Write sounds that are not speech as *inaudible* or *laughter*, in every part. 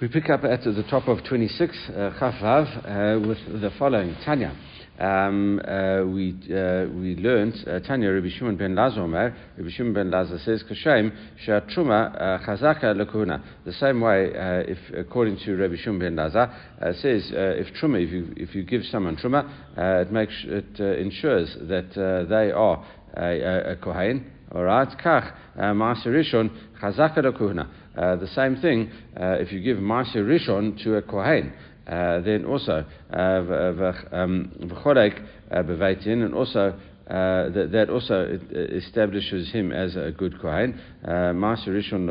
We pick up at the top of 26, uh, uh, with the following Tanya. Um, uh, we uh, we learned uh, Tanya Rabbi Shimon ben Lazar Rabbi Shimon ben Lazar says Kashem Truma uh, Chazaka Lakuna. The same way, uh, if according to Rabbi Shimon ben Lazar, uh, says if Truma, if you if you give someone Truma, it makes it ensures that they are a, a Kohen. All right, Kach Maser Rishon Chazaka. Uh, the same thing, uh, if you give Maser Rishon to a Kohen, uh, then also um, v'chorek beveitin, and also uh, that, that, also establishes him as a good Kohen. Maser Rishon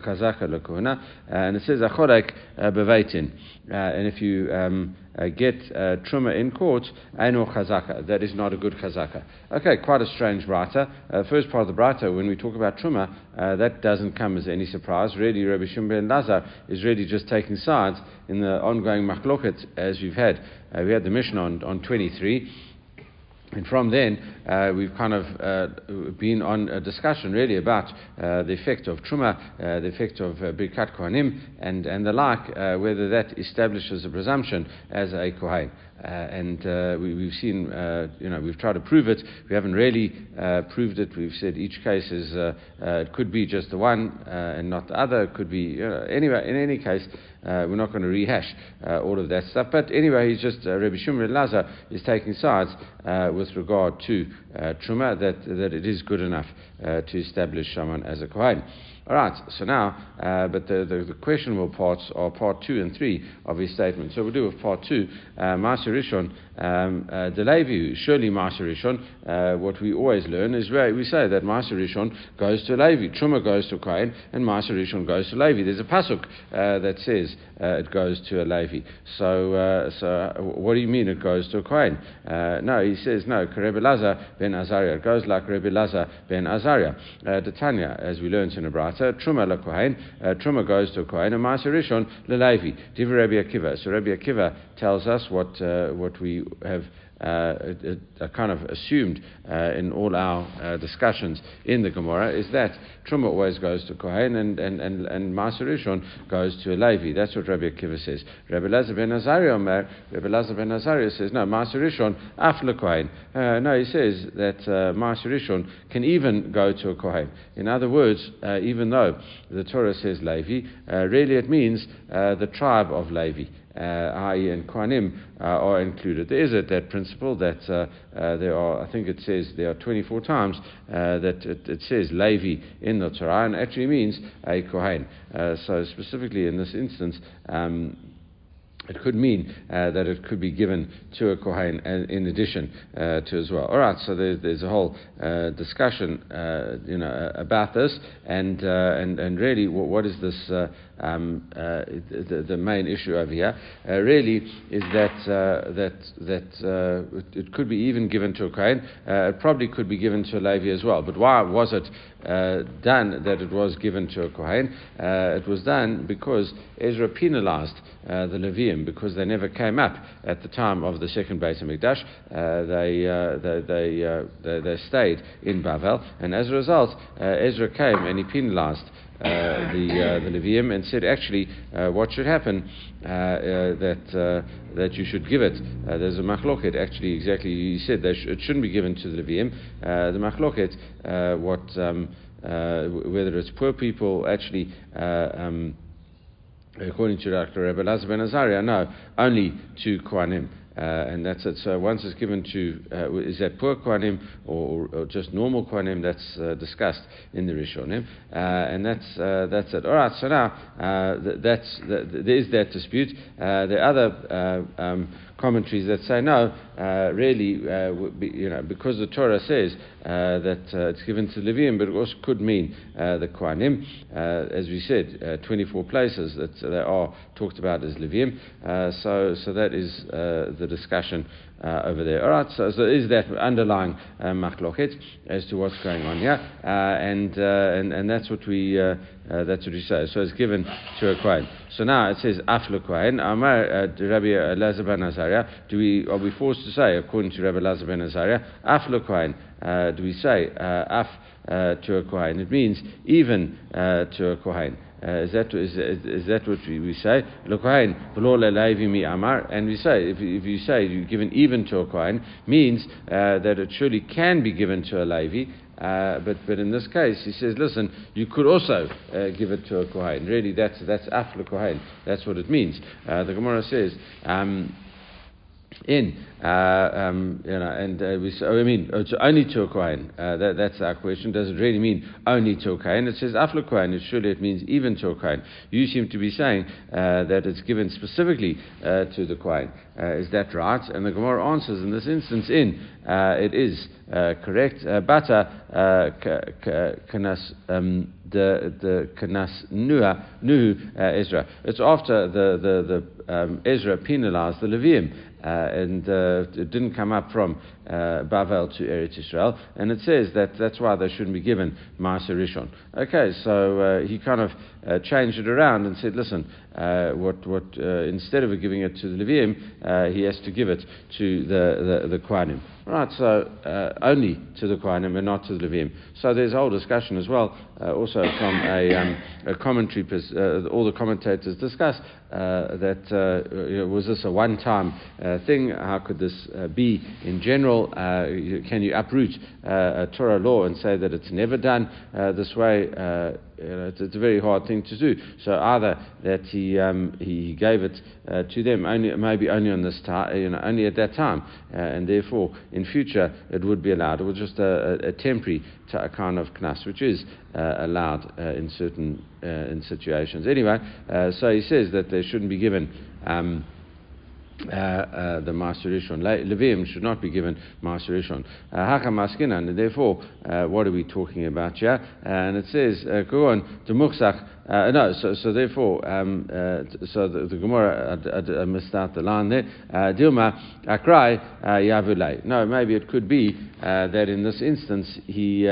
Chazaka Lekohena, and it says Achorek Beveitin. And if you um, uh, get uh, truma in court, Aino chazaka. That is not a good chazaka. Okay, quite a strange writer. Uh, first part of the writer, when we talk about truma, uh, that doesn't come as any surprise. Really, Rabbi Shimon Lazar is really just taking sides in the ongoing machloket as we've had. Uh, we had the mission on, on 23. And from then, uh, we've kind of uh, been on a discussion really about uh, the effect of truma, uh, the effect of uh, birkat kohanim, and, and the like, uh, whether that establishes a presumption as a kohen. Uh, and uh, we, have seen, uh, you know, we've tried to prove it. We haven't really uh, proved it. We've said each case is, uh, uh, it could be just the one and not the other. It could be, you know, anyway, in any case, we're not going to rehash all of that stuff. But anyway, he's just, Rabbi Shimon Lazar is taking sides with regard to Truma, that, that it is good enough to establish someone as a Kohen. All right, so now, uh, but the, the, the, questionable parts are part two and three of his statement. So we'll do with part two. Uh, Rishon, um, uh, Levi, surely Maser Rishon, uh, what we always learn is where we say that Maser Rishon goes to Levi, Truma goes to Kohen, and Maser Rishon goes to Levi. There's a pasuk uh, that says uh, it goes to a Levi. So, so what do you mean it goes to a? Uh, no, he says no. Rebbe Lazar ben Azariah. It goes like Rebbe Lazar ben Azariah. Uh, as we learned in the Truma la. Uh, Truma goes to a Kohen, and Maser Rishon le Levi. Diva Rabbi Akiva. So Rabbi Akiva tells us what what we have uh, kind of assumed uh, in all our uh, discussions in the Gemara is that Truma always goes to Kohen and, and, and, and Maserishon goes to a Levi. That's what Rabbi Akiva says. Rabbi Lazar ben Azariah, Rabbi Lazar ben Azariah says, no, Maser Rishon af Kohen. Uh, no, he says that uh, can even go to a Kohen. In other words, uh, even though the Torah says Levi, uh, really it means the tribe of Levi uh, i.e., and Kohanim uh, are included. There is a, that principle that uh, uh, there are, I think it says there are 24 times uh, that it, it, says Levi in the Torah, and actually means a Kohen. Uh, so specifically in this instance, um, it could mean uh, that it could be given to a Kohen in addition uh, to as well. All right, so there's, there's a whole uh, discussion, uh, you know, about this, and uh, and and really, what, what is this? Uh, um, the, the, main issue over here really is that that that it, it, could be even given to a Kohen. it probably could be given to a Levi as well. But why was it done that it was given to a Kohen? it was done because Ezra penalized the Levium because they never came up at the time of the second Beit HaMikdash. Uh, they, uh, they, they, uh, they, stayed in Bavel, and as a result, uh, Ezra came and he penalized uh, Uh, the uh, the Levium and said, actually, uh, what should happen uh, uh, that that you should give it. there's a machloket. Actually, exactly, he said sh- it shouldn't be given to the Levium. the machloket, what um, whether it's poor people, actually. Um, according to Dr. Rebbe Lazar ben Azariah, no, only to Kohanim. Uh, and that's it. So once it's given to, uh, is that poor Kohanim or, or, just normal Kohanim? That's uh, discussed in the Rishonim. Uh, and that's, uh, that's it. All right, so now uh, th- that's, th- there is that dispute. the other um, commentaries that say no, uh, really, uh, be, you know, because the Torah says uh, that uh, it's given to Levium, but it also could mean the Kohanim. As we said, 24 places that they are talked about as Levium. so, so that is the discussion uh, over there. All right, so, so is that underlying uh, machloket as to what's going on here, uh, and, uh, and and that's what we that's what we say. So it's given to a kohen. So now it says af kohen. Amar Rabbi Lazar ben Azariah. Do we are we forced to say according to Rabbi Lazar ben Azariah af kohen? do we say af to a kohen? It means even to a kohen. Uh, is that is, is, that what we, we say? And we say if, if you say you're given even to a kohen, means uh, that it surely can be given to a Levi. Uh, but, but in this case, he says, listen, you could also uh, give it to a Kohen. Really, that's, that's Afla Kohen. That's what it means. Uh, the Gemara says, um, in, uh, um, you know, and uh, we oh, I mean, only to a Kohen. Uh, that, that's our question. Does it really mean only to a Kohen? It says Afla Kohen. Surely it means even to a Kohen. You seem to be saying uh, that it's given specifically uh, to the Kohen. Uh, is that right? And the Gemara answers in this instance, in it is correct. Bata kanas um, the kanas nua nu Ezra. It's after the the, the um, Ezra penalized the Levium. Uh, and uh, it didn't come up from uh, Bavel to Eretz Israel, and it says that that's why they shouldn't be given Maaser Rishon. Okay, so uh, he kind of uh, changed it around and said, listen, uh, what, what, uh, instead of giving it to the Levium, he has to give it to the, the, the Kohanim. Right, so only to the Kohanim and not to the Levium. So there's a whole discussion as well, also from a, um, a commentary, all the commentators discuss that you know, was this a one-time thing? How could this be in general? uh, can you uproot uh, a Torah law and say that it's never done uh, this way? Uh, you know, it's, it's, a very hard thing to do. So either that he um, he gave it uh, to them only maybe only on this time, you know, only at that time, uh, and therefore in future it would be allowed. It was just a, a, a temporary kind of knas, which is allowed in certain in situations. Anyway, so he says that they shouldn't be given. Um, uh, uh, the Maserishon. Levim should not be given Maaser Rishon. Uh, Maskinan, therefore, uh, what are we talking about here? and it says, go on, the Muksach, no, so, so therefore, um, so the, the Gemara, I, I, missed out the line there, Dilma Akrai Yavulei. No, maybe it could be that in this instance he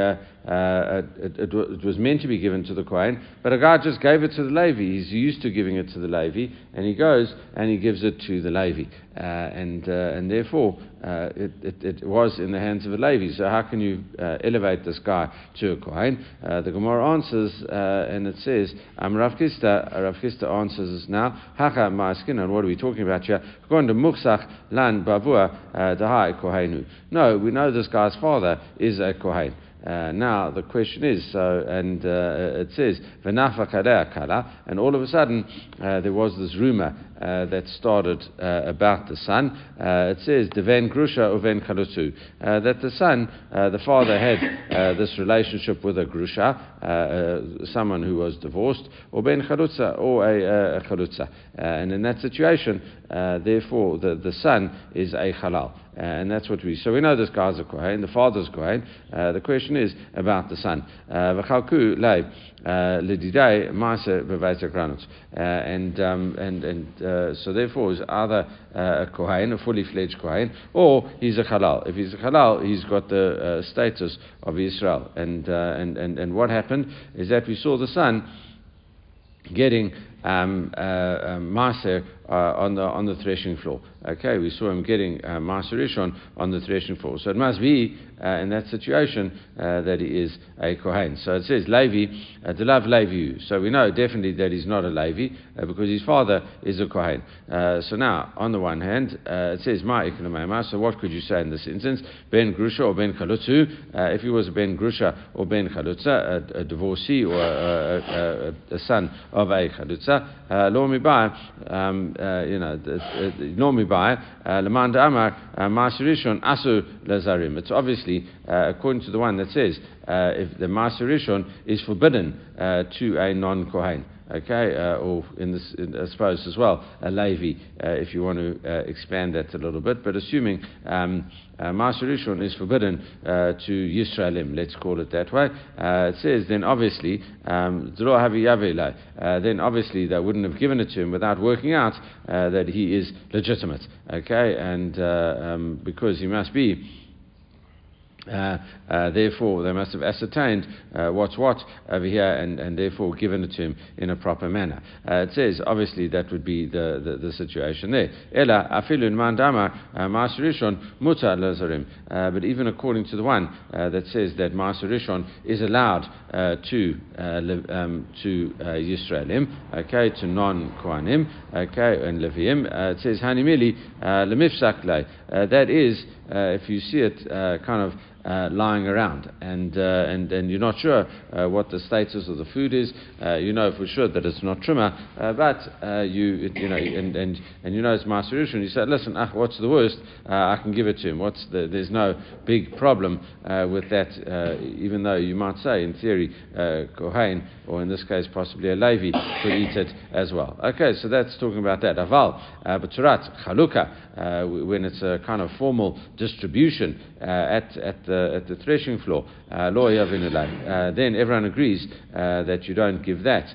uh, it, it, it, was meant to be given to the Kohen, but a guy just gave it to the Levi. He's used to giving it to the Levi, and he goes and he gives it to the Levi. Uh, and, uh, and therefore, uh, it, it, was in the hands of a Levi. So, how can you uh, elevate this guy to a Kohen? Uh, the Gemara answers, and it says, um, Rav Chisda, Rav Chisda answers us now, Haka Ma'askin, and what are we talking about here? Going to Muksach Lan Bavua Dahai Kohenu. No, we know this guy's father is a Kohen. Uh, now the question is so, and uh, it says and all of a sudden uh, there was this rumor uh, that started uh, about the son. Uh, it says deven grusha uven kalutu that the son, the father had this relationship with a grusha, someone who was divorced, or ben chalutza, or a, a chalutza, and in that situation, therefore the, the son is a halal. Uh, and that's what we. So we know this guy's a kohen, the father's kohen. Uh, the question is about the son. B'veit And um, and and uh, so therefore he's either uh, a kohen, a fully fledged kohen, or he's a halal. If he's a halal, he's got the uh, status of Israel. And and and and what happened is that we saw the son getting um, uh, um, maser uh, on the on the threshing floor. Okay, we saw him getting uh, maser rishon on the threshing floor. So it must be uh, in that situation uh, that he is a kohen. So it says Levi, uh, love Levi. So we know definitely that he's not a Levi uh, because his father is a kohen. so now, on the one hand, it says ma So what could you say in this instance? Ben grusha or ben chalutzu? if he was a ben grusha or ben chalutza, a, a divorcee or a, a, a, son of a matzah, lo mibai, um, uh, you know, lo mibai, uh, leman amar, uh, maserishon asu lazarim. It's obviously according to the one that says if the maserishon is forbidden to a non-kohen okay, uh, or in this, in, I suppose as well, a Levi, uh, if you want to uh, expand that a little bit. But assuming um, uh, Rishon is forbidden uh, to Yisraelim, let's call it that way, uh, it says then obviously, um, uh, then obviously they wouldn't have given it to him without working out uh, that he is legitimate, okay, and um, because he must be uh, uh, therefore, they must have ascertained uh, what's what over here and, and therefore given it to him in a proper manner. Uh, it says, obviously, that would be the, the, the situation there. Uh, lazarim. But even according to the one that says that maserishon is allowed to um, to Yisraelim, okay, to non Kohanim, okay, and Leviim, it says hanimili That is, Uh, if you see it uh, kind of uh, lying around, and, uh, and, and you're not sure uh, what the status of the food is. Uh, you know for sure that it's not truma, uh, but uh, you, you know, and, and, and you know it's Master and you say, listen, ach, what's the worst? I can give it to him. What's the, there's no big problem with that, even though you might say, in theory, Kohen, or in this case possibly a Levi, could eat it as well. Okay, so that's talking about that. Aval, but Turat, Chaluka, when it's a kind of formal distribution at, at the, at the threshing floor, uh, uh, then everyone agrees uh, that you don't give that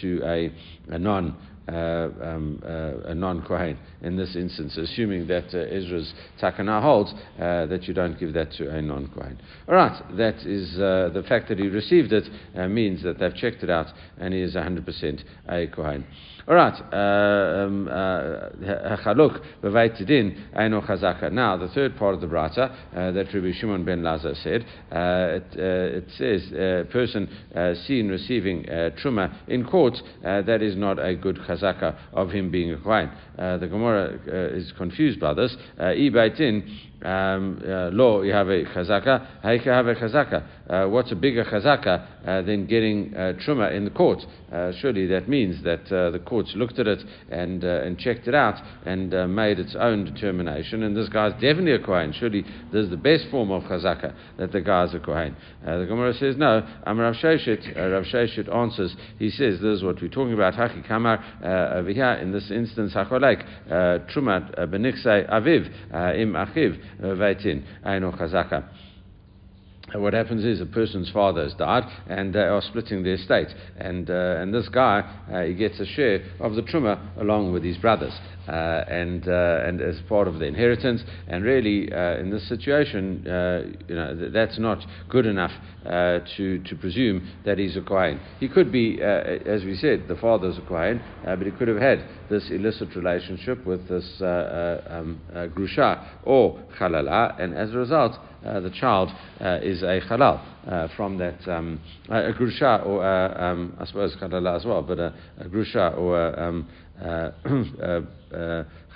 to a, a non uh, um, uh, a non Kohen in this instance, assuming that uh, Ezra's Takana holds that you don't give that to a non Kohen. All right, that is the fact that he received it means that they've checked it out and he is 100% a Kohen. All right, um, Chaluk b'vaytidin eino chazaka. Now, the third part of the brata uh, that Rabbi Shimon ben Lazar said, uh, it, uh, it, says a person seen receiving truma in court, that is not a good chazaka of him being a kohen. The Gemara is confused by this. Uh, um, uh, law, you have a chazaka. You have a chazaka? Uh, what's a bigger chazaka uh, than getting uh, truma in the court? Uh, surely that means that uh, the courts looked at it and and checked it out and made its own determination. And this guy's definitely a kohen. Surely this is the best form of chazaka that the guy's a kohen. the Gemara says no. Am Rav Sheshet. Rav Sheshet answers. He says this is what we're talking about. Haki kamar over here in this instance hacholek uh, trumat uh, beniksei aviv uh, im achiv. Vaitin, Aino Chazaka what happens is a person's father has died and they are splitting the estate. And, uh, and this guy, uh, he gets a share of the truma along with his brothers. Uh, and, uh, and as part of the inheritance. And really, uh, in this situation, uh, you know, th- that's not good enough to, to presume that he's a Kohen. He could be, as we said, the father's a Kohen, but he could have had this illicit relationship with this um, Grusha or Halala, and as a result, uh, the child uh, is a halal uh, from that um, a grusha or um, I suppose halal as well, but a, a grusha or um, *clears throat*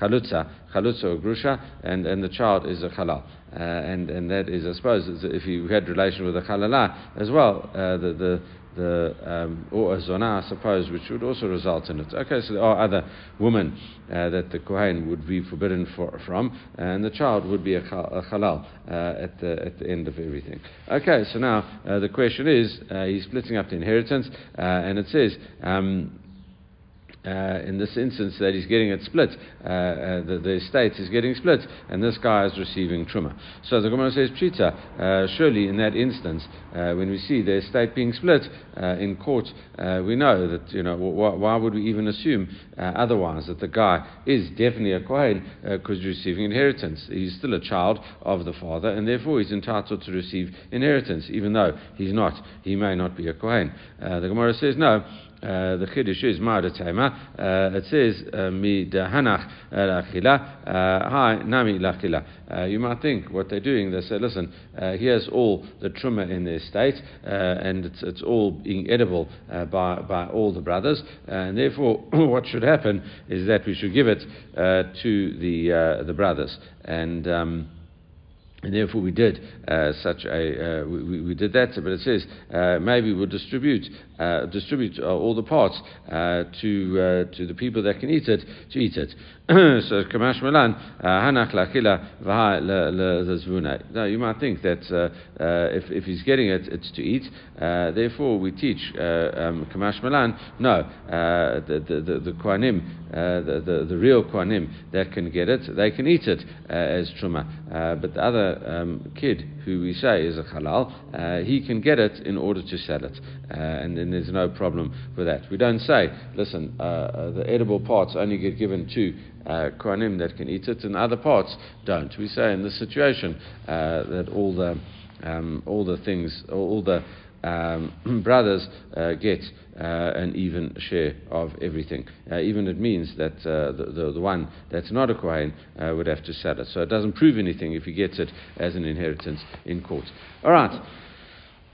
chalutza, chalutza or grusha, and, and the child is a halal. Uh, and, and that is, I suppose, if you had relation with a halala as well, uh, the, the, the um, or a zonah, I suppose, which would also result in it. Okay, so there are other women uh, that the kohen would be forbidden for, from, and the child would be a, halal uh, at the at the end of everything. Okay, so now uh, the question is, uh, he's splitting up the inheritance, uh, and it says. Um, uh, in this instance that he's getting it split, uh, uh, the, the, estate is getting split, and this guy is receiving truma. So the Gemara says, Pshita, uh, surely in that instance, uh, when we see the estate being split uh, in court, we know that, you know, wh- why would we even assume otherwise that the guy is definitely a Kohen because he's receiving inheritance. He's still a child of the father, and therefore he's entitled to receive inheritance, even though he's not, he may not be a Kohen. the Gemara says, no, uh, the Chiddush is Ma'adatema. Uh, it says, uh, Mi dahanach uh, lachila, uh, hi, nami lachila. Uh, you might think what they're doing, they say, listen, here's all the truma in their state, and it's, it's all being edible by, by all the brothers, and therefore *clears throat* what should happen is that we should give it to the, the brothers. And um, and therefore we did uh, such a uh, we, we, did that. But it says uh, maybe we'll distribute uh, distribute uh, all the parts uh, to to the people that can eat it to eat it. *clears throat* so kamash malan hanach lakila v'ha Now you might think that if if he's getting it, it's to eat. therefore we teach um, kamash malan. No, the the the, uh, the, the, the, real Kohanim that can get it, they can eat it as Truma. But the other um, kid, who we say is a halal, uh, he can get it in order to sell it. and then there's no problem with that. We don't say, listen, the edible parts only get given to uh, Kohanim that can eat it, and other parts don't. We say in this situation that all the um, all the things, all the um, *clears throat* brothers uh, get uh, an even share of everything. Uh, even it means that uh, the, the, the, one that's not a Kohen uh, would have to sell it. So it doesn't prove anything if he gets it as an inheritance in court. All right.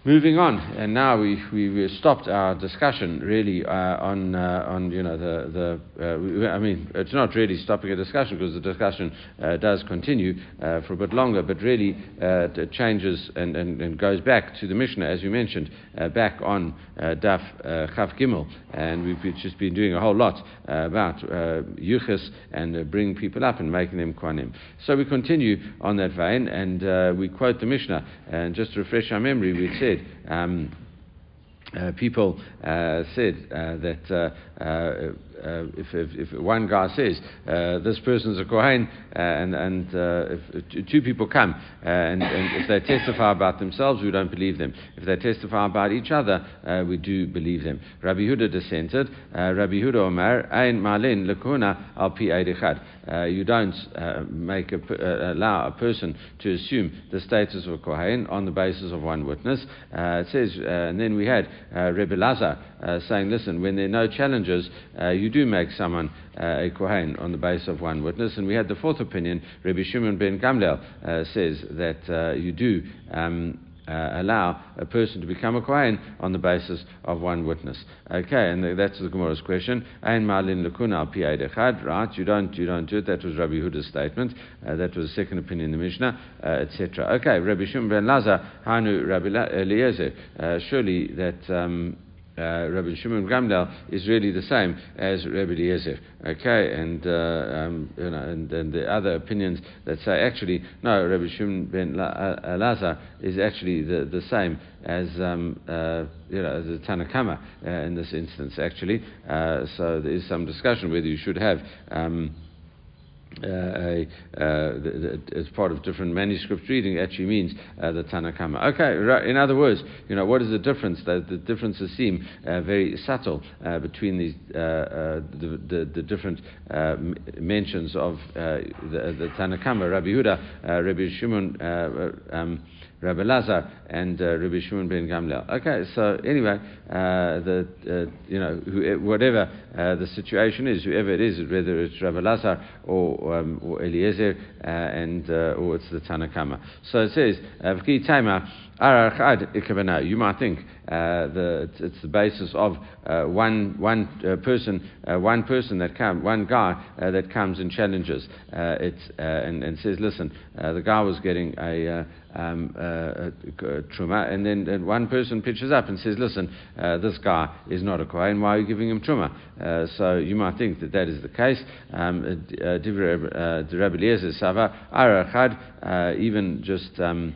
Moving on, and now we, we, stopped our discussion really uh, on, uh, on you know the, the uh, we, I mean it's not really stopping a discussion because the discussion uh, does continue uh, for a bit longer, but really uh, it changes and, and, and, goes back to the Mishnah as you mentioned back on Daf Chaf Gimel, and we've just been doing a whole lot about uh, Yuchas and bringing people up and making them Kohanim. So we continue on that vein and we quote the Mishnah and just to refresh our memory we said um, uh, people uh, said uh, that uh, uh, uh, if, if, if, one guy says this person's a Kohen, uh, and, and uh, if two people come uh, and, and, if they testify about themselves, we don't believe them. If they testify about each other, uh, we do believe them. Rabbi Huda dissented. Rabbi Huda Omar, Ein Malin Lekuna al Pi You don't make a, allow a person to assume the status of a Kohen on the basis of one witness. it says, and then we had Rebbe Lazar saying, listen, when there are no challenges, you do make someone uh, a Kohen on the basis of one witness. And we had the fourth opinion, Rabbi Shimon ben Gamliel uh, says that uh, you do. Um, uh, allow a person to become a Kohen on the basis of one witness. Okay, and that's the Gemara's question. Ein malin lekuna al right? You don't, you don't do it. That was Rabbi Huda's statement. Uh, that was the second opinion in the Mishnah, etc. Okay, Rabbi Shimon ben Lazar, Hanu Rabbi Eliezer. Surely that. Um, uh, Rabbi Shimon Gamliel is really the same as Rabbi Eliezer. Okay, and, uh, um, you know, and, and, the other opinions that say actually no, Rabbi Shimon ben uh, Lazar is actually the, the same as um, uh, you know the Tanna Kamma uh, in this instance actually. Uh, so there is some discussion whether you should have. Um, as part of different manuscript reading actually means uh, the Tanna Kamma. Okay, in other words, you know, what is the difference? The, the differences seem uh, very subtle uh, between these, uh, the, the, the, different mentions of the, the Tanna Kamma, Rabbi Huda, Rabbi Shimon. Um, Rabbi Lazar and uh, Rabbi Shimon ben Gamliel. Okay, so anyway, uh, the uh, you know who, whatever uh, the situation is, whoever it is, whether it's Rabbi Lazar or, um, or Eliezer uh, and uh, or it's the Tanna Kamma. So it says, "V'ki taima you might think the, it's the basis of one, one person, one person that comes, one guy that comes and challenges it and, and, says, listen, the guy was getting a, um, truma, and then and one person pitches up and says, listen, this guy is not a kohen, why are you giving him truma? so you might think that that is the case. Um, even just um,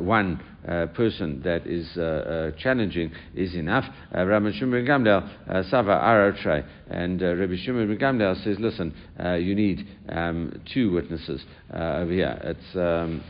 one uh, person that is uh, uh, challenging is enough. Uh, Rabbi Shimon Gamliel, uh, Sava Aratre, and uh, Rabbi Shimon Gamliel says, listen, you need um, two witnesses over here. It's um,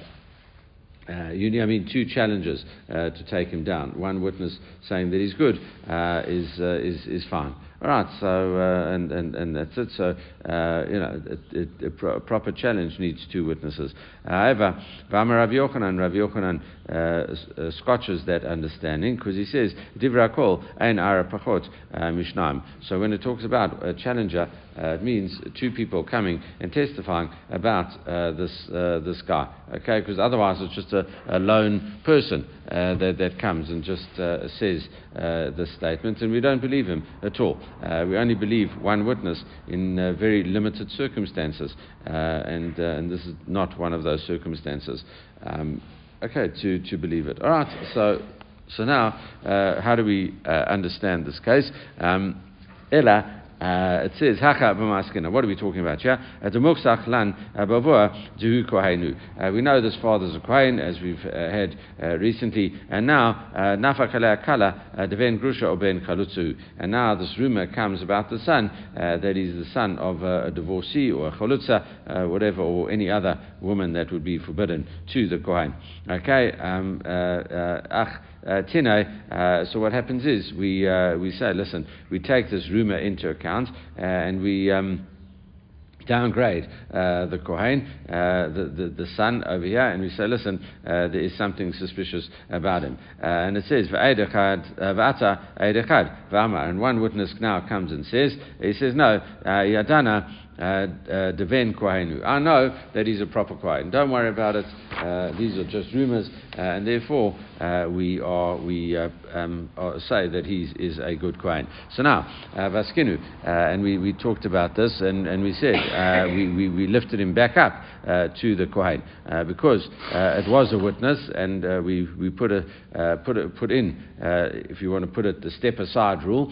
uh, you, I mean, two challenges uh, to take him down. One witness saying that he's good uh, is, is, is fine. All right, so uh, and, and and that's it. So uh, you know, it, it, a, a, proper challenge needs two witnesses. However, Vama Rav Yochanan, Rav Yochanan uh, uh, scotches that understanding because he says Divra Kol Ein Ara Pachot uh, Mishnaim. So when it talks about a challenger, uh, it means two people coming and testifying about this this guy. Okay, because otherwise it's just a, a lone person that that comes and just says this statement, and we don't believe him at all. Uh, we only believe one witness in uh, very limited circumstances, uh, and, uh, and this is not one of those circumstances. Um, okay, to, to believe it. All right, so, so now, uh, how do we understand this case? Um, Ella uh, it says, Hacha b'maskina. What are we talking about uh, here? Lan uh, bavua juhu kohenu. Uh, we know this father's a kohen, as we've uh, had uh, recently, and now nafa kala deven grusha oben chalutzu. And now this rumor comes about the son that he's the son of a divorcee or a chalutza, whatever, or any other woman that would be forbidden to the kohen. Okay, um, ach uh, uh, so what happens is we, uh, we say, listen, we take this rumor into account uh, and we. Um, downgrade uh, the Kohen, uh, the, the, the, son over here, and we say, listen, uh, there is something suspicious about him. And it says, V'ata And one witness now comes and says, he says, no, Yadana uh, uh, Deven. I know that he's a proper Kohen. Don't worry about it. Uh, these are just rumors, uh, and therefore uh, we are we uh, um, say that he is a good Kohen. So now Vaskinu, and we, we talked about this, and, and we said we, we, we lifted him back up to the Kohen because it was a witness, and we we put a put a, put in if you want to put it the step aside rule,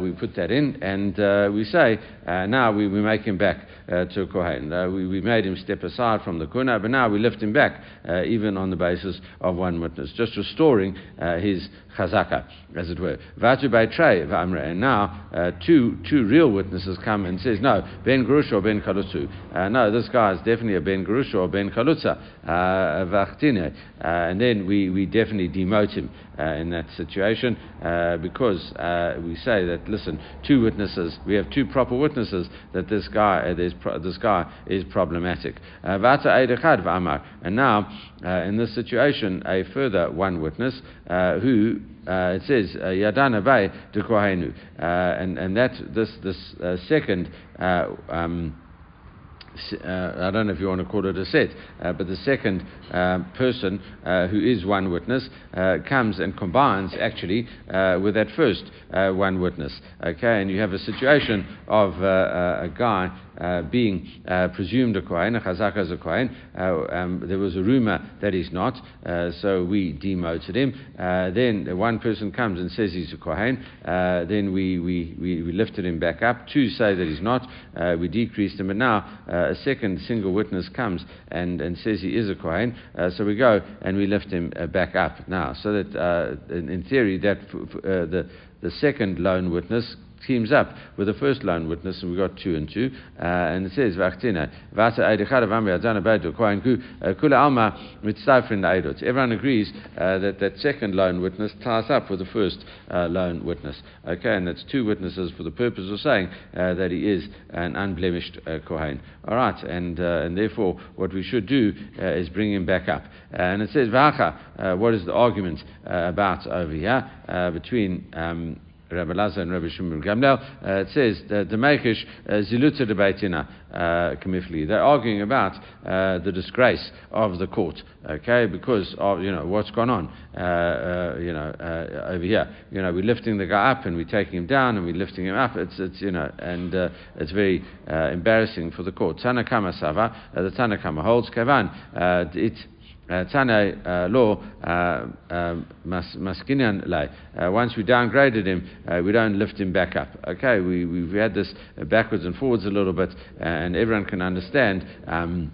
we put that in, and we say now we, we make him back uh, to Kohen. Uh, we, we made him step aside from the Kuna, but now we lift him back, uh, even on the basis of one witness, just restoring uh, his chazaka, as it were. Vatu Trey And now uh, two, two real witnesses come and says, no, Ben Grusha or Ben Kalutsu. Uh, no, this guy is definitely a Ben Grusha or Ben Kalutza. Vachtine. and then we, we definitely demote him in that situation because we say that, listen, two witnesses, we have two proper witnesses that this guy uh, this guy is problematic. Uh, and now, uh, in this situation, a further one witness who uh, it says Yadana Bay de Kohenu, and and that this this uh, second um, uh, I don't know if you want to call it a set, uh, but the second uh, person uh, who is one witness uh, comes and combines actually uh, with that first one witness. Okay, and you have a situation of a guy uh, being uh, presumed a Kohen, a Chazaka as a Kohen. Uh, um, there was a rumor that he's not, so we demoted him. then one person comes and says he's a Kohen. then we, we, we, we, lifted him back up. Two say that he's not. we decreased him. And now a second single witness comes and, and says he is a Kohen. Uh, so we go and we lift him uh, back up now. So that uh, in, in, theory, that f- f- the, the second lone witness teams up with the first lone witness, and we've got two and two, uh, and it says, uh. Everyone agrees uh, that that second lone witness ties up with the first uh, lone witness. Okay, and that's two witnesses for the purpose of saying uh, that he is an unblemished uh, Kohen. All right, and, and therefore what we should do is bring him back up. and it says, Vacha, what is the argument about over here between. Um, Rabbi Lazar and Rabbi Shimon Gamliel, uh, it says the Mechish uh, Ziluta Debaitina uh, Kamifli. They're arguing about uh, the disgrace of the court, okay, because of you know what's gone on, uh, you know, over here. You know, we're lifting the guy up and we're taking him down and we're lifting him up. It's it's you know, and it's very embarrassing for the court. Tanna Kamma Sava, the Tanna Kamma holds Kavan. it uh, Tane uh, law uh, maskinian lay. Once we downgraded him, uh, we don't lift him back up. Okay, we, we've had this backwards and forwards a little bit, and everyone can understand. Um,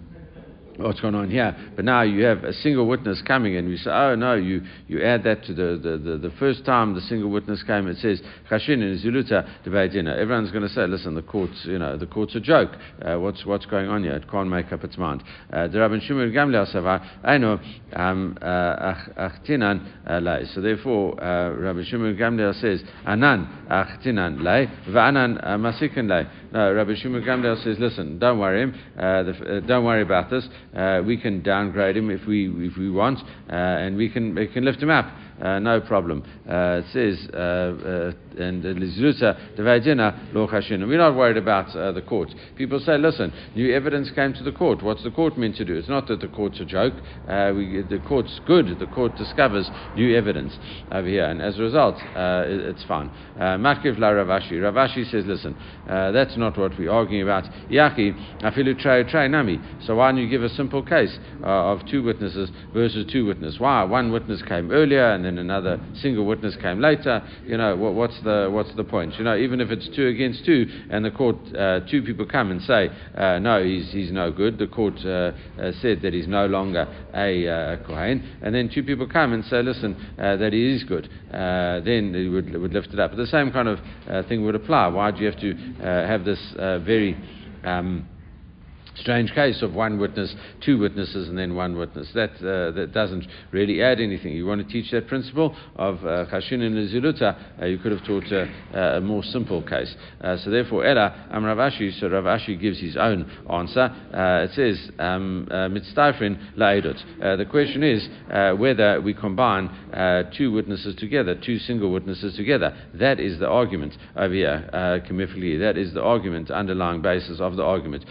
what's going on here. But now you have a single witness coming, and we say, oh no, you, you add that to the, the, the, the first time the single witness came, it says, Chashin in Zuluta Debaidina. Everyone's going to say, listen, the court's, you know, the court's a joke. Uh, what's, what's going on here? It can't make up its mind. Uh, the Rabban Shimon Gamliel Savar, I know, um, uh, Achtinan uh, lay. So therefore, Rabbi Shimon Gamliel says, Anan Achtinan lay, Va'anan Masikan lay. No, Rabbi Shimon Gamliel says, listen, don't worry him, uh, the, don't worry about this. Uh, we can downgrade him if we if we want, uh, and we can we can lift him up. Uh, no problem. Uh, it says, uh, uh and We're not worried about uh, the court. People say, listen, new evidence came to the court. What's the court meant to do? It's not that the court's a joke. we, the court's good. The court discovers new evidence over here, and as a result, it, it's fine. Matkiv la Rav Ashi. Ravashi says, listen, that's not what we're arguing about. Yaki, afilu tray nami. So why don't you give a simple case of two witnesses versus two witnesses? Why? One witness came earlier and then another single witness came later. You know, what, what's the what's the point? You know, even if it's two against two, and the court uh, two people come and say uh, no, he's he's no good. The court uh, uh said that he's no longer a uh, kohen, and then two people come and say, listen, uh, that he is good. then he would would lift it up. But the same kind of thing would apply. Why do you have to have this very um, strange case of one witness, two witnesses, and then one witness. That, uh, that doesn't really add anything. You want to teach that principle of Chashin uh, and Ziluta, uh, you could have taught a, a more simple case. Uh, so therefore, Ella, Am Rav Ashi, so Rav Ashi gives his own answer. Uh, it says, um, Mitztafrin La'edut. The question is whether we combine two witnesses together, two single witnesses together. That is the argument over here, uh, That is the argument, underlying basis of the argument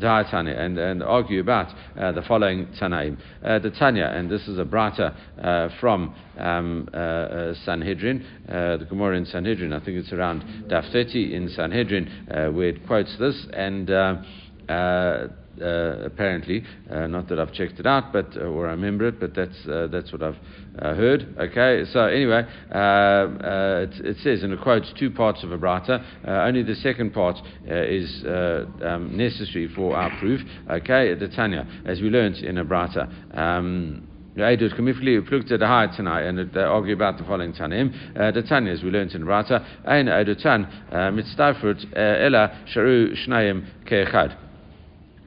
and, and argue about uh, the following Tanaim. Uh, the Tanya, and this is a brata uh, from um, uh, uh, Sanhedrin, uh, the Gemara in Sanhedrin, I think it's around Daf 30 in Sanhedrin, where it quotes this, and apparently. Not that I've checked it out, but or I remember it, but that's that's what I've Uh, heard. Okay, so anyway, uh, uh, it, it, says and it quotes two parts of a brata. only the second part is um, necessary for our proof. Okay, um, the Tanya, as we learned in a brata. Um, Eidus Kamifli Plukta the and they argue about the following Tanim. The Tanya, as we learned in Rata, Ein Eidutan, Mitztafut, Ella, Sharu, Shnayim, Keechad.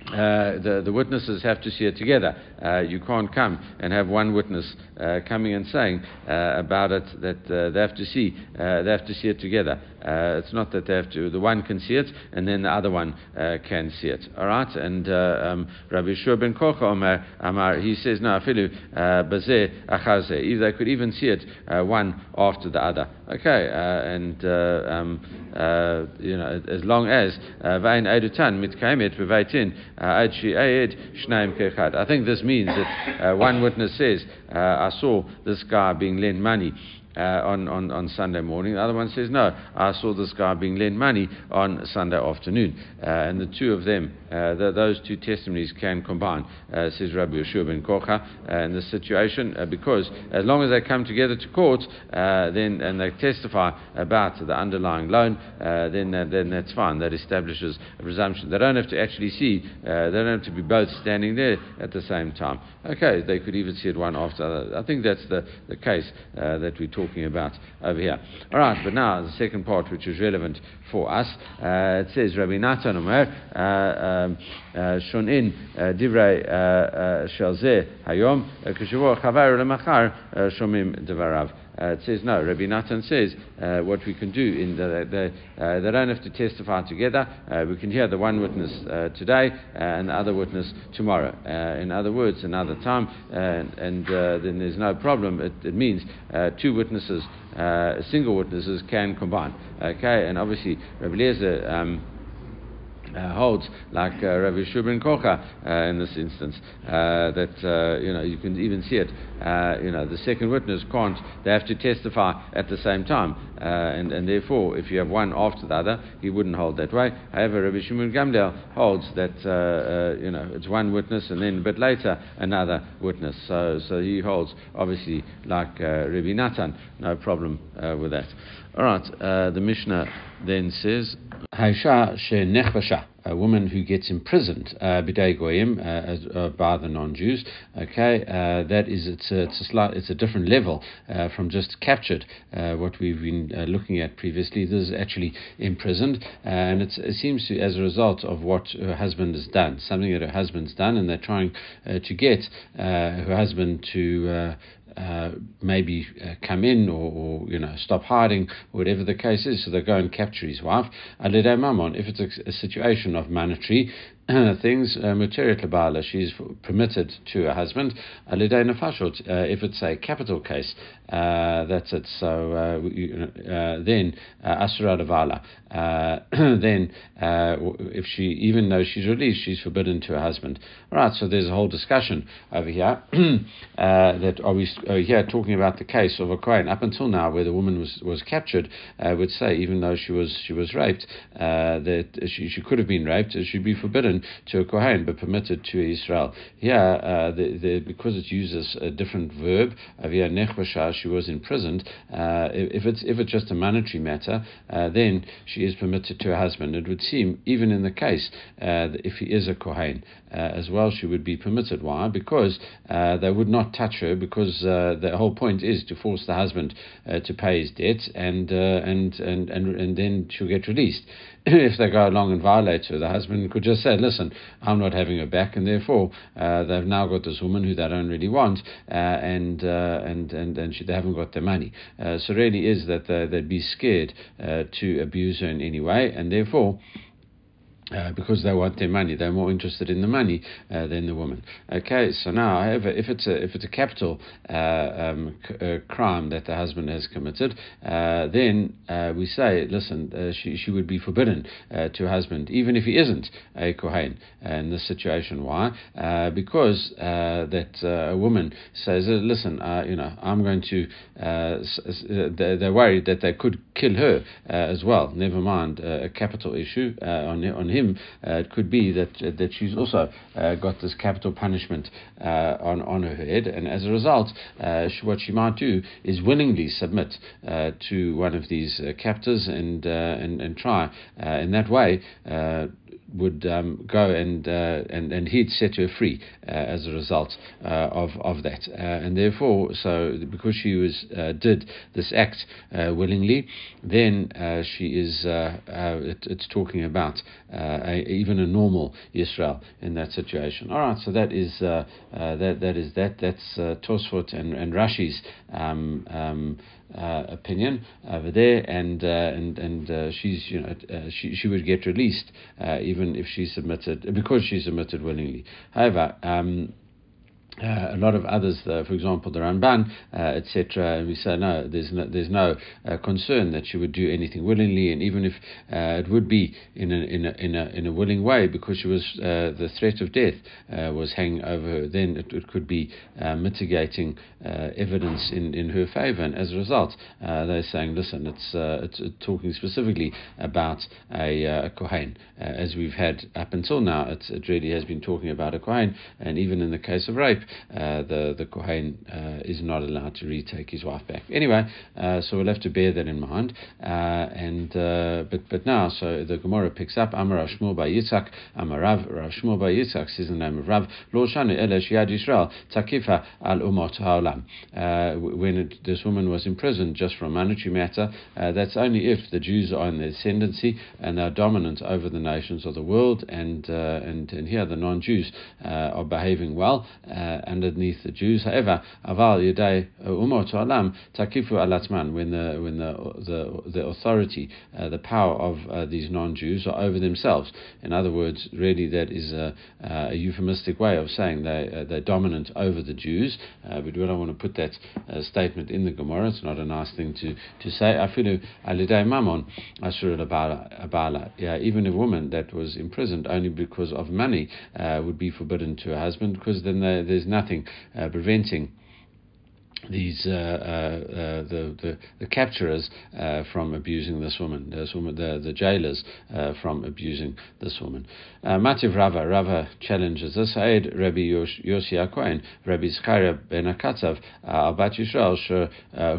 Uh, the, the witnesses have to see it together. Uh, you can't come and have one witness uh, coming and saying uh, about it that uh, they have to see. they have to see it together. Uh, it's not that they have to. The one can see it, and then the other one uh, can see it. All right. And uh, um, Rabbi Shua ben Korcha Omer Amar he says no afilu bazeh achaze. If they could even see it one after the other. Okay. and um, you know as long as vain edutan mitkaimet beveitin I think this means that uh, one witness says, uh, I saw this guy being lent money uh, on, on, on Sunday morning. The other one says, No, I saw this guy being lent money on Sunday afternoon. Uh, and the two of them, uh, the, those two testimonies can combine, uh, says Rabbi Yeshua ben Korcha, uh, in this situation, because as long as they come together to court then, and they testify about the underlying loan, then, then that's fine. That establishes a presumption. They don't have to actually see, they don't have to be both standing there at the same time. Okay, they could even see it one after the other. I think that's the, the case that we talk talking about over here. All right, but now the second part, which is relevant for us, uh, it says Rabbi Natan Omer uh, um, uh, Shonin Divrei Shalzeh Hayom Kishavor Chavar Lemachar Shomim Devarav. Uh, it says no. Rabbi Natan says uh, what we can do in the, the uh, they don't have to testify together. Uh, we can hear the one witness uh, today uh, and the other witness tomorrow. in other words, another time, and, then there's no problem. It, it means two witnesses, single witnesses, can combine. Okay, and obviously Rabbi Eliezer. Um, holds, like uh, Rabbi Shubin Korcha uh, in this instance, uh, that uh, you know you can even see it. Uh, you know the second witness can't; they have to testify at the same time, and, and therefore, if you have one after the other, he wouldn't hold that way. However, Rabbi Shimon Gamliel holds that you know it's one witness and then a bit later another witness. So so he holds obviously like Rabbi Natan, no problem with that. All right, the Mishnah then says. Haisha she a woman who gets imprisoned uh, b'day goyim uh, uh, by the non-Jews. Okay, uh, that is it's a, it's a slight, it's a different level uh, from just captured. Uh, what we've been looking at previously, this is actually imprisoned, and it seems to as a result of what her husband has done, something that her husband's done, and they're trying to get her husband to uh, maybe uh, come in or, or, you know stop hiding, whatever the case is. So they go and capture his wife. Mamon, if it's a, a situation of monetary *clears throat* things, uh, material kabbalah, she's permitted to her husband. Alidei nefashot, uh, if it's a capital case, uh, that's it. So uh, uh, then asura *clears throat* then if she, even though she's released, she's forbidden to her husband. All right, so there's a whole discussion over here *clears throat* that are we here talking about the case of a Kohen up until now, where the woman was was captured, I would say even though she was she was raped, that she, she could have been raped, she'd be forbidden to a Kohen, but permitted to Israel. Here, uh, the, the, because it uses a different verb, avia nechbasha, she was imprisoned. Uh, if it's if it's just a monetary matter, uh, then she is permitted to her husband. It would seem, even in the case uh, if he is a Kohen uh, as well, she would be permitted. Why? Because uh, they would not touch her, because the whole point is to force the husband to pay his debt, and, and, and, and, and then she'll get released. If they go along and violate her, the husband could just say, "Listen, I'm not having her back," and therefore uh, they've now got this woman who they don't really want, uh, and, uh, and and and she, they haven't got their money. Uh, so really is that they, would be scared uh, to abuse her in any way, and therefore. Uh, because they want their money, they're more interested in the money uh, than the woman. Okay, so now, however, if it's a if it's a capital uh, um, uh, crime that the husband has committed, uh, then uh, we say, listen, uh, she she would be forbidden uh, to her husband, even if he isn't a kohen in this situation. Why? because that a woman says, listen, you know, I'm going to. they're worried that they could kill her as well. Never mind a capital issue on on him, uh, it could be that uh, that she's also uh, got this capital punishment uh, on on her head, and as a result, uh, she, what she might do is willingly submit uh, to one of these captors and and and try in that way would um, go and, uh, and and he'd set her free uh, as a result uh, of of that, and therefore, so because she was did this act willingly, then she is it, it's talking about a, even a normal Israel in that situation. All right, so that is that that is that that's Tosfot and and Rashi's um, um, uh, opinion over there, and uh, and and uh, she's you know she she would get released even if she submitted because she submitted willingly. However. Um, uh, a lot of others, uh, for example, the Ramban, uh, etc. And we say no, there's no, there's no uh, concern that she would do anything willingly, and even if uh, it would be in a, in a, in a, in a willing way, because she was uh, the threat of death was hanging over her, then it, it could be mitigating evidence in, in her favor. And as a result, they're saying, listen, it's it's talking specifically about a, a kohen, as we've had up until now. it really has been talking about a kohen, and even in the case of rape uh, the the kohen uh, is not allowed to retake his wife back. Anyway, uh, so we'll have to bear that in mind. and but but now, so the Gemara picks up Amar Shmuel bar Yitzhak, Amar Rav Shmuel bar Yitzhak says the name of Rav Lo Shanu Elesh Yad Yisrael Takifa Al Umot Haolam. When it, this woman was imprisoned just for a monetary matter, that's only if the Jews are in the ascendancy and are dominant over the nations of the world, and and and here the non-Jews are behaving well. Uh, underneath the Jews. However, aval yedei umot alam takifu alatman when the when the the, the authority, uh, the power of uh, these non-Jews are over themselves. In other words, really that is a, a euphemistic way of saying they uh, they're dominant over the Jews. Uh, but we don't want to put that uh, statement in the Gemara. It's not a nice thing to to say. Afilu alidei mamon asur abala. Yeah, even a woman that was imprisoned only because of money would be forbidden to her husband because then they, there's nothing uh, preventing these uh, uh, uh, the, the, the capturers uh, from abusing this woman, this woman the, the jailers uh, from abusing this woman. Uh, Mativ Rava, Rava challenges us. Aid Rabbi Yossi Cohen, Rabbi Zcharia ben Akatzav, Abat Yisrael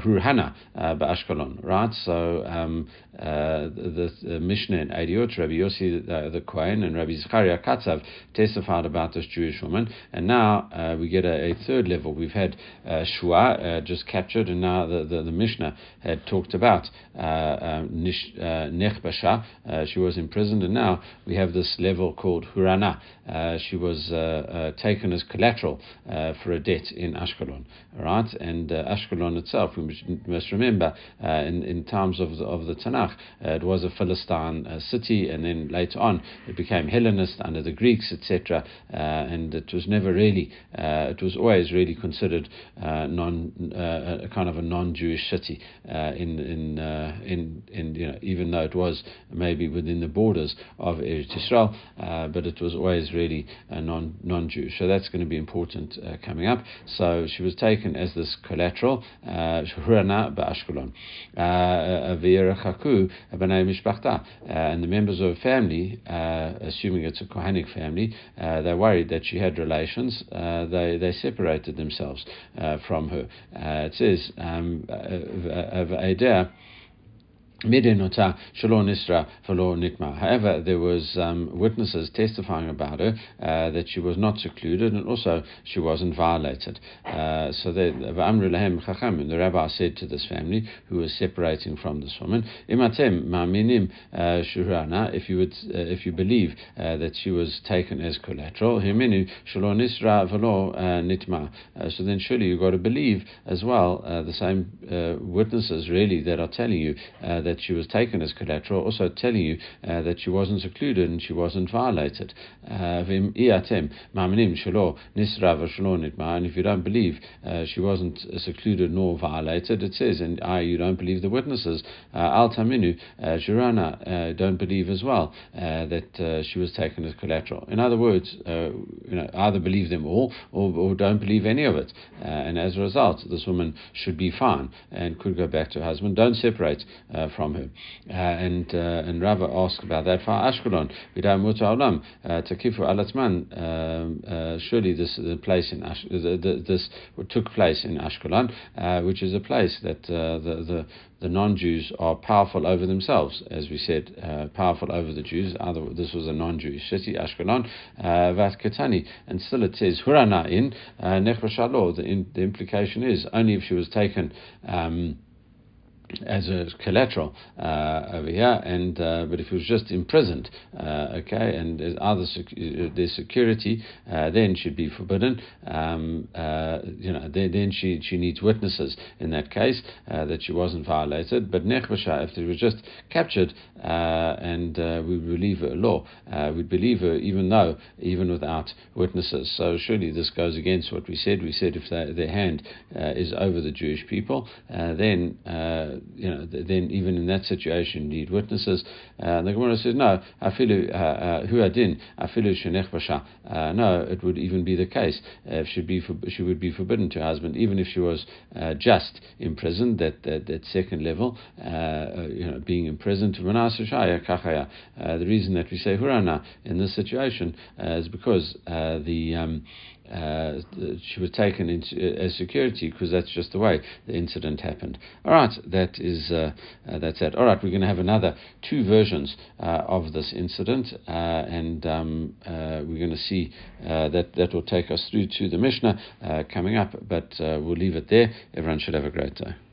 Hurhana Ba'ashkelon. Right, so um, the, the, Mishnah in Adiot, Rabbi Yossi the Cohen and Rabbi Zcharia Katzav testified about this Jewish woman, and now we get a, a, third level. We've had Shua uh, just captured, and now the, the, the Mishnah had talked about uh, uh, uh Nechbasha. Uh, she was imprisoned, and now we have this level called Hurana. Uh, she was taken as collateral for a debt in Ashkelon. Right, and Ashkelon itself, we must remember, in, in times of the, of the Tanakh, it was a Philistine city, and then later on it became Hellenist under the Greeks, etc. and it was never really, it was always really considered non, uh, a kind of a non-Jewish city uh, in in uh, in in you know even though it was maybe within the borders of Eretz Yisrael, uh, but it was always really non non-Jewish. So that's going to be important uh, coming up. So she was taken as this collateral, Shurana ba'Ashkelon, and the members of her family, assuming it's a Kohanic family, they're worried that she had relations. they they separated themselves from her. It says um, of Adair. However, there was um, witnesses testifying about her uh, that she was not secluded and also she wasn't violated. Uh, so the, the rabbi said to this family who was separating from this woman, uh, if you would, uh, if you believe uh, that she was taken as collateral, uh, so then surely you've got to believe as well the same witnesses really that are telling you that she was taken as collateral, also telling you uh, that she wasn't secluded and she wasn't violated. Uh, and if you don't believe uh, she wasn't secluded nor violated, it says, and I, you don't believe the witnesses. Uh, Al Taminu, Jurana, don't believe as well that she was taken as collateral. In other words, you know, either believe them all or, or don't believe any of it. and as a result, this woman should be fine and could go back to her husband. Don't separate uh, from him. Uh, and uh, and Rava asked about that for Ashkelon. Olam uh, Takifu Alatman. Um, uh, surely this the place in Ash, the, this took place in Ashkelon, uh, which is a place that the the the non-Jews are powerful over themselves, as we said, uh, powerful over the Jews. Other, this was a non-Jewish city, Ashkelon, Vat Katani, and still it says Hurana in uh, The, the implication is only if she was taken. Um, as a collateral uh, over here, and uh, but if it was just imprisoned, uh, okay, and there's other sec- uh, there's security, uh, then she'd be forbidden. Um, uh, you know, then, then, she she needs witnesses in that case that she wasn't violated. But nechbasha, if it was just captured and we believe her law, we'd believe her even though even without witnesses. So surely this goes against what we said. We said if their hand is over the Jewish people, then you know, then even in that situation, need witnesses. Uh, the Gemara says, no, afilu uh, uh, afilu shenech basha. Uh, no, it would even be the case. if she, be for, she would be forbidden to her husband, even if she was just imprisoned, that, that, that second level, you know, being imprisoned. The reason that we say hurana in this situation is because the um, uh, she was taken into, uh, as security because that's just the way the incident happened. All right, that is uh, uh that's it. All right, we're going to have another two versions uh, of this incident, uh, and um, we're going to see that that will take us through to the Mishnah coming up. But we'll leave it there. Everyone should have a great day.